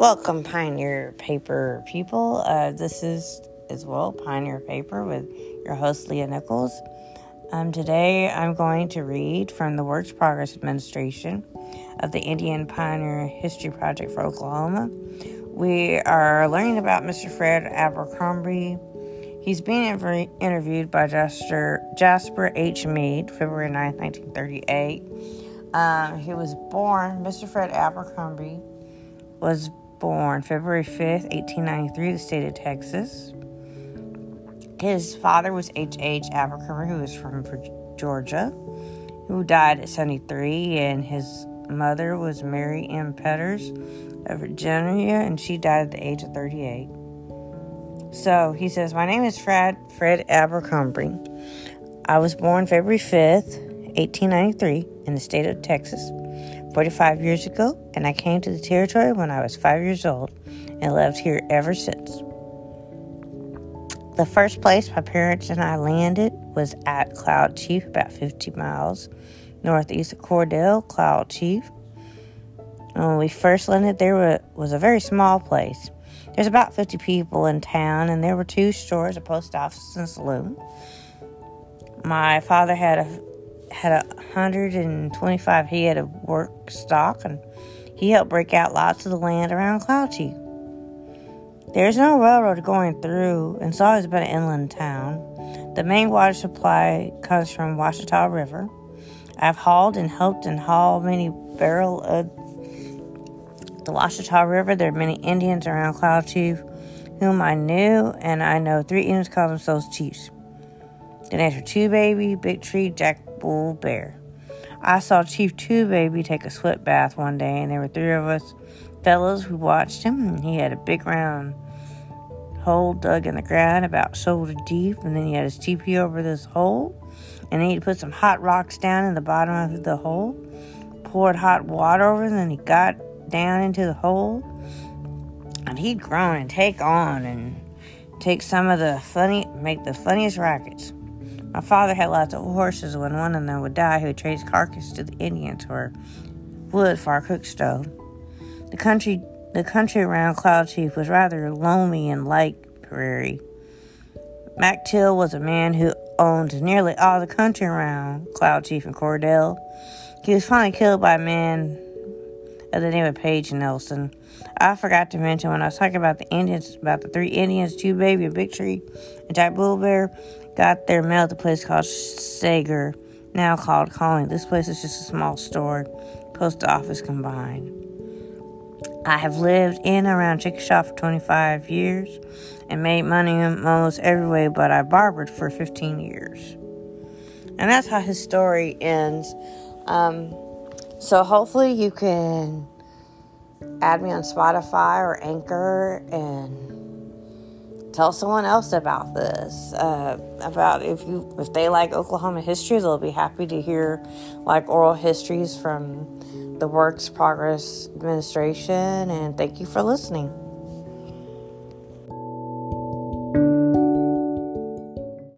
Welcome, Pioneer Paper people. Uh, this is as well Pioneer Paper with your host Leah Nichols. Um, today I'm going to read from the Works Progress Administration of the Indian Pioneer History Project for Oklahoma. We are learning about Mr. Fred Abercrombie. He's being interviewed by Jasper, Jasper H. Mead, February 9, 1938. Um, he was born, Mr. Fred Abercrombie was born February 5th, 1893, the state of Texas. His father was H. H. Abercrombie, who was from Georgia, who died at 73, and his mother was Mary M. Petters of Virginia, and she died at the age of 38. So he says, My name is Fred, Fred Abercrombie. I was born February 5th, 1893, in the state of Texas, 45 years ago, and I came to the territory when I was five years old and lived here ever since. The first place my parents and I landed was at Cloud Chief, about 50 miles northeast of Cordell, Cloud Chief. When we first landed, there was a very small place. There's about 50 people in town, and there were two stores, a post office, and a saloon. My father had a had a 125 head of work stock, and he helped break out lots of the land around Cloud Chief. There's no railroad going through, and so it's always been an inland town. The main water supply comes from Washita River. I've hauled and helped and hauled many barrel of the Washita River. There are many Indians around Cloud Chief whom I knew, and I know three Indians call themselves chiefs. The names are Two Baby, Big Tree, Jack Bull, Bear. I saw Chief Two Baby take a sweat bath one day, and there were three of us fellows who watched him. And he had a big round hole dug in the ground about shoulder deep, and then he had his teepee over this hole, and then he put some hot rocks down in the bottom of the hole, poured hot water over, and then he got down into the hole, and he'd grown and take on and take some of the funny, make the funniest rackets. My father had lots of horses. When one of them would die, he would trade his carcass to the Indians for wood for our cook stove. The country, the country around Cloud Chief was rather loamy and like prairie. Mac Till was a man who owned nearly all the country around Cloud Chief and Cordell. He was finally killed by a man of the name of Page Nelson. I forgot to mention when I was talking about the Indians, about the three Indians, Two Baby, a Big Tree, and Jack Bull Bear, got their mail at a place called Sager, now called Colony. This place is just a small store, post office combined. I have lived in around Chickasha for 25 years and made money in almost every way, but I barbered for 15 years. And that's how his story ends. Um, so hopefully you can add me on Spotify or Anchor and tell someone else about this. Uh, about if you if they like Oklahoma history, they'll be happy to hear like oral histories from the Works Progress Administration. And thank you for listening.